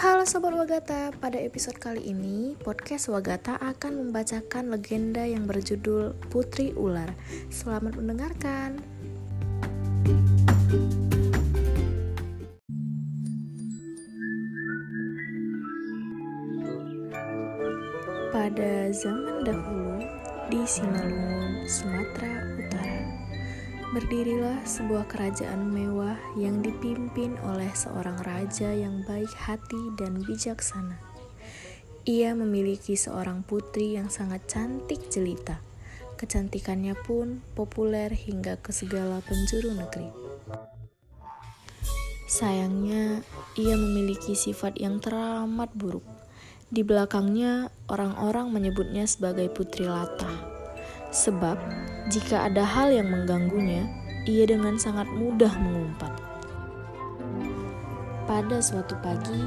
Halo Sobat Wagata, pada episode kali ini podcast Wagata akan membacakan legenda yang berjudul Putri Ular. Selamat mendengarkan. Pada zaman dahulu, di Sinalungun, Sumatera berdirilah sebuah kerajaan mewah yang dipimpin oleh seorang raja yang baik hati dan bijaksana. Ia memiliki seorang putri yang sangat cantik jelita. Kecantikannya pun populer hingga ke segala penjuru negeri. Sayangnya, ia memiliki sifat yang teramat buruk di belakangnya, orang-orang menyebutnya sebagai Putri Latah. Sebab, jika ada hal yang mengganggunya, ia dengan sangat mudah mengumpat. Pada suatu pagi,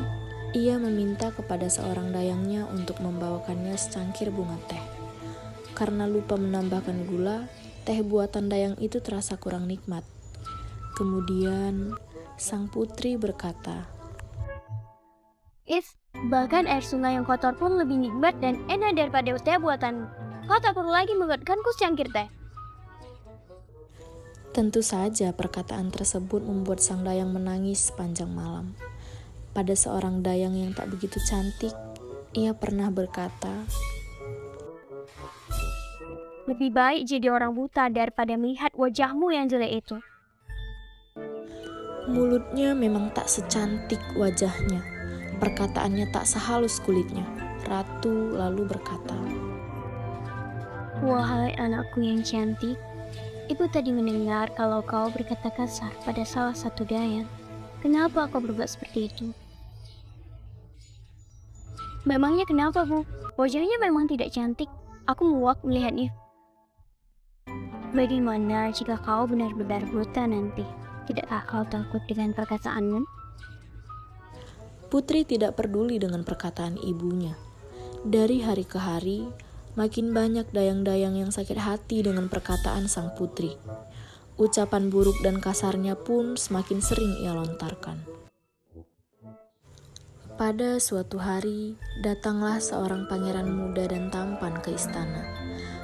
ia meminta kepada seorang dayangnya untuk membawakannya secangkir bunga teh. Karena lupa menambahkan gula, teh buatan dayang itu terasa kurang nikmat. Kemudian, sang putri berkata, If bahkan air sungai yang kotor pun lebih nikmat dan enak daripada teh buatan. Kau tak perlu lagi membuatkanku secangkir teh. Tentu saja perkataan tersebut membuat sang dayang menangis sepanjang malam. Pada seorang dayang yang tak begitu cantik, ia pernah berkata, Lebih baik jadi orang buta daripada melihat wajahmu yang jelek itu. Mulutnya memang tak secantik wajahnya, Perkataannya tak sehalus kulitnya. Ratu lalu berkata, Wahai anakku yang cantik, ibu tadi mendengar kalau kau berkata kasar pada salah satu dayang. Kenapa kau berbuat seperti itu? Memangnya kenapa, Bu? Wajahnya memang tidak cantik. Aku muak melihatnya. Bagaimana jika kau benar-benar buta nanti? Tidakkah kau takut dengan perkataanmu? Putri tidak peduli dengan perkataan ibunya. Dari hari ke hari, makin banyak dayang-dayang yang sakit hati dengan perkataan sang putri. Ucapan buruk dan kasarnya pun semakin sering ia lontarkan. Pada suatu hari, datanglah seorang pangeran muda dan tampan ke istana.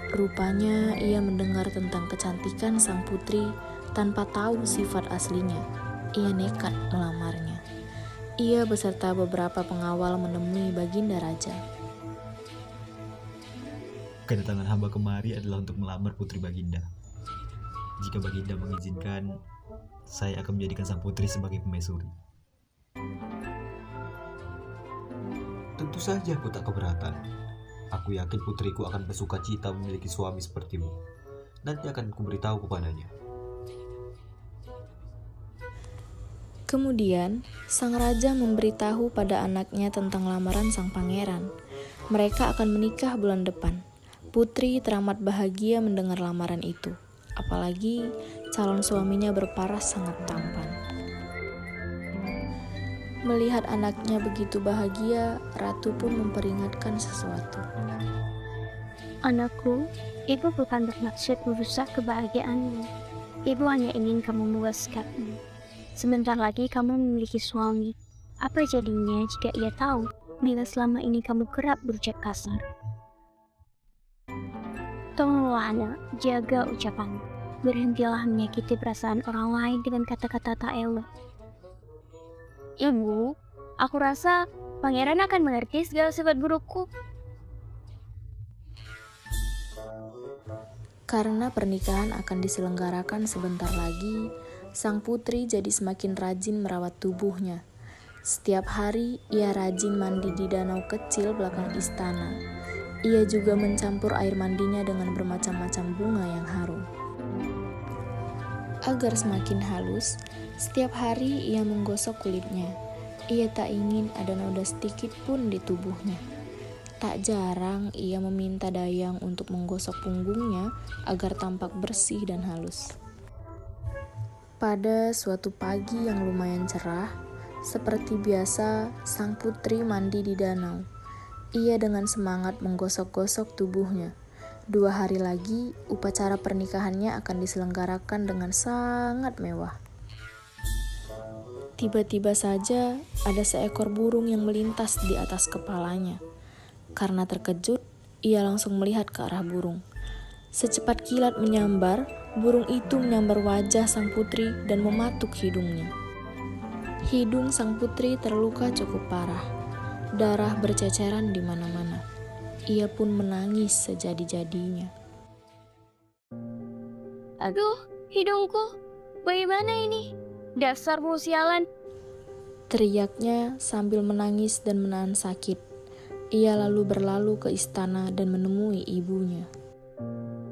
Rupanya ia mendengar tentang kecantikan sang putri tanpa tahu sifat aslinya. Ia nekat melamarnya. Ia beserta beberapa pengawal menemui Baginda Raja. Kedatangan hamba kemari adalah untuk melamar putri Baginda. Jika Baginda mengizinkan, saya akan menjadikan sang putri sebagai pemaisuri. Tentu saja aku tak keberatan. Aku yakin putriku akan bersuka cita memiliki suami sepertimu. Nanti akan kuberitahu kepadanya. Kemudian, sang raja memberitahu pada anaknya tentang lamaran sang pangeran. Mereka akan menikah bulan depan. Putri teramat bahagia mendengar lamaran itu, apalagi calon suaminya berparas sangat tampan. Melihat anaknya begitu bahagia, ratu pun memperingatkan sesuatu. Anakku, ibu bukan bermaksud merusak kebahagiaanmu. Ibu hanya ingin kamu memuaskanmu. Sebentar lagi kamu memiliki suami. Apa jadinya jika ia tahu bila selama ini kamu kerap berucap kasar? Tolonglah anak, jaga ucapanmu. Berhentilah menyakiti perasaan orang lain dengan kata-kata tak elok. Ibu, aku rasa pangeran akan mengerti segala sifat burukku. Karena pernikahan akan diselenggarakan sebentar lagi, sang putri jadi semakin rajin merawat tubuhnya. Setiap hari ia rajin mandi di danau kecil belakang istana. Ia juga mencampur air mandinya dengan bermacam-macam bunga yang harum. Agar semakin halus, setiap hari ia menggosok kulitnya. Ia tak ingin ada noda sedikit pun di tubuhnya. Tak jarang ia meminta Dayang untuk menggosok punggungnya agar tampak bersih dan halus. Pada suatu pagi yang lumayan cerah, seperti biasa, sang putri mandi di danau. Ia dengan semangat menggosok-gosok tubuhnya. Dua hari lagi, upacara pernikahannya akan diselenggarakan dengan sangat mewah. Tiba-tiba saja ada seekor burung yang melintas di atas kepalanya. Karena terkejut, ia langsung melihat ke arah burung. Secepat kilat menyambar, burung itu menyambar wajah sang putri dan mematuk hidungnya. Hidung sang putri terluka cukup parah. Darah berceceran di mana-mana. Ia pun menangis sejadi-jadinya. Aduh, hidungku. Bagaimana ini? Dasar sialan. Teriaknya sambil menangis dan menahan sakit. Ia lalu berlalu ke istana dan menemui ibunya.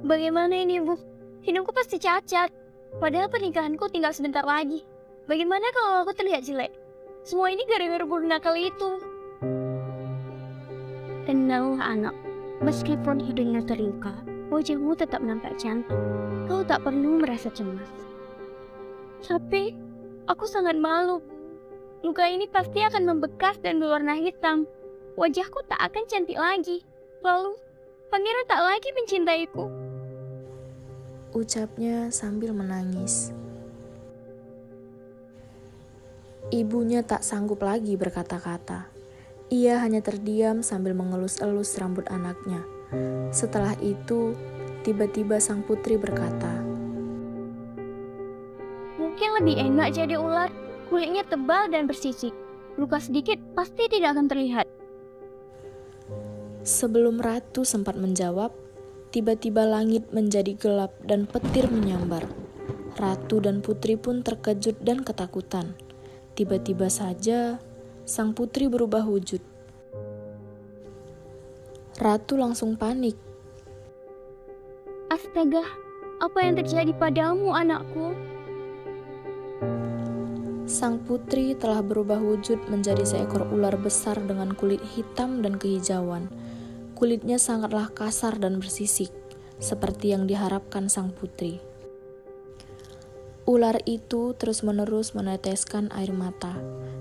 Bagaimana ini, Bu? Hidungku pasti cacat. Padahal pernikahanku tinggal sebentar lagi. Bagaimana kalau aku terlihat jelek? Semua ini gara-gara burung nakal itu. Tenanglah anak, meskipun hidungnya terluka, wajahmu tetap nampak cantik. Kau tak perlu merasa cemas. Tapi, aku sangat malu. Luka ini pasti akan membekas dan berwarna hitam wajahku tak akan cantik lagi. Lalu, pangeran tak lagi mencintaiku. Ucapnya sambil menangis. Ibunya tak sanggup lagi berkata-kata. Ia hanya terdiam sambil mengelus-elus rambut anaknya. Setelah itu, tiba-tiba sang putri berkata, Mungkin lebih enak jadi ular, kulitnya tebal dan bersisik. Luka sedikit pasti tidak akan terlihat. Sebelum ratu sempat menjawab, tiba-tiba langit menjadi gelap dan petir menyambar. Ratu dan putri pun terkejut dan ketakutan. Tiba-tiba saja, sang putri berubah wujud. Ratu langsung panik. Astaga, apa yang terjadi padamu, anakku? Sang putri telah berubah wujud menjadi seekor ular besar dengan kulit hitam dan kehijauan. Kulitnya sangatlah kasar dan bersisik, seperti yang diharapkan sang putri. Ular itu terus-menerus meneteskan air mata.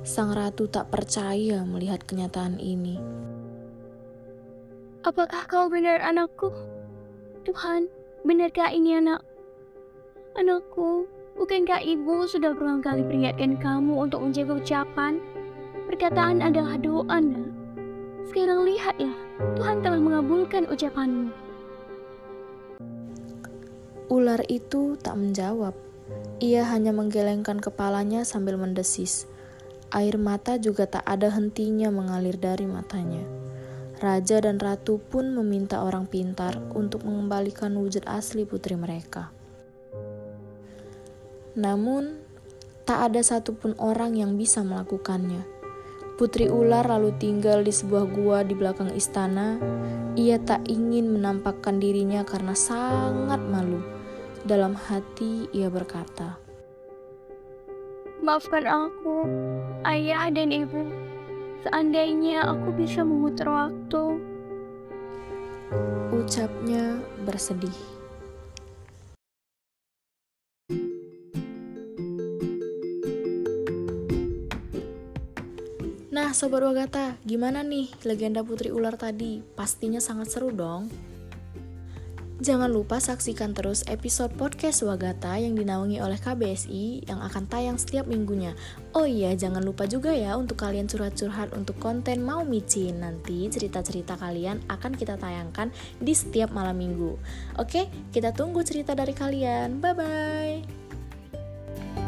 Sang ratu tak percaya melihat kenyataan ini. Apakah kau benar anakku? Tuhan, benarkah ini anak? Anakku, bukankah ibu sudah berulang kali peringatkan kamu untuk menjaga ucapan? Perkataan adalah doa, nak. Sekarang lihatlah, Tuhan telah mengabulkan ucapanmu. Ular itu tak menjawab. Ia hanya menggelengkan kepalanya sambil mendesis. Air mata juga tak ada hentinya mengalir dari matanya. Raja dan ratu pun meminta orang pintar untuk mengembalikan wujud asli putri mereka. Namun, tak ada satupun orang yang bisa melakukannya. Putri ular lalu tinggal di sebuah gua di belakang istana. Ia tak ingin menampakkan dirinya karena sangat malu. Dalam hati ia berkata, Maafkan aku, ayah dan ibu. Seandainya aku bisa memutar waktu. Ucapnya bersedih. Nah, Sobat Wagata, gimana nih legenda Putri Ular tadi? Pastinya sangat seru dong. Jangan lupa saksikan terus episode podcast Wagata yang dinaungi oleh KBSI yang akan tayang setiap minggunya. Oh iya, jangan lupa juga ya untuk kalian curhat-curhat untuk konten Mau Micin. Nanti cerita-cerita kalian akan kita tayangkan di setiap malam minggu. Oke, kita tunggu cerita dari kalian. Bye-bye.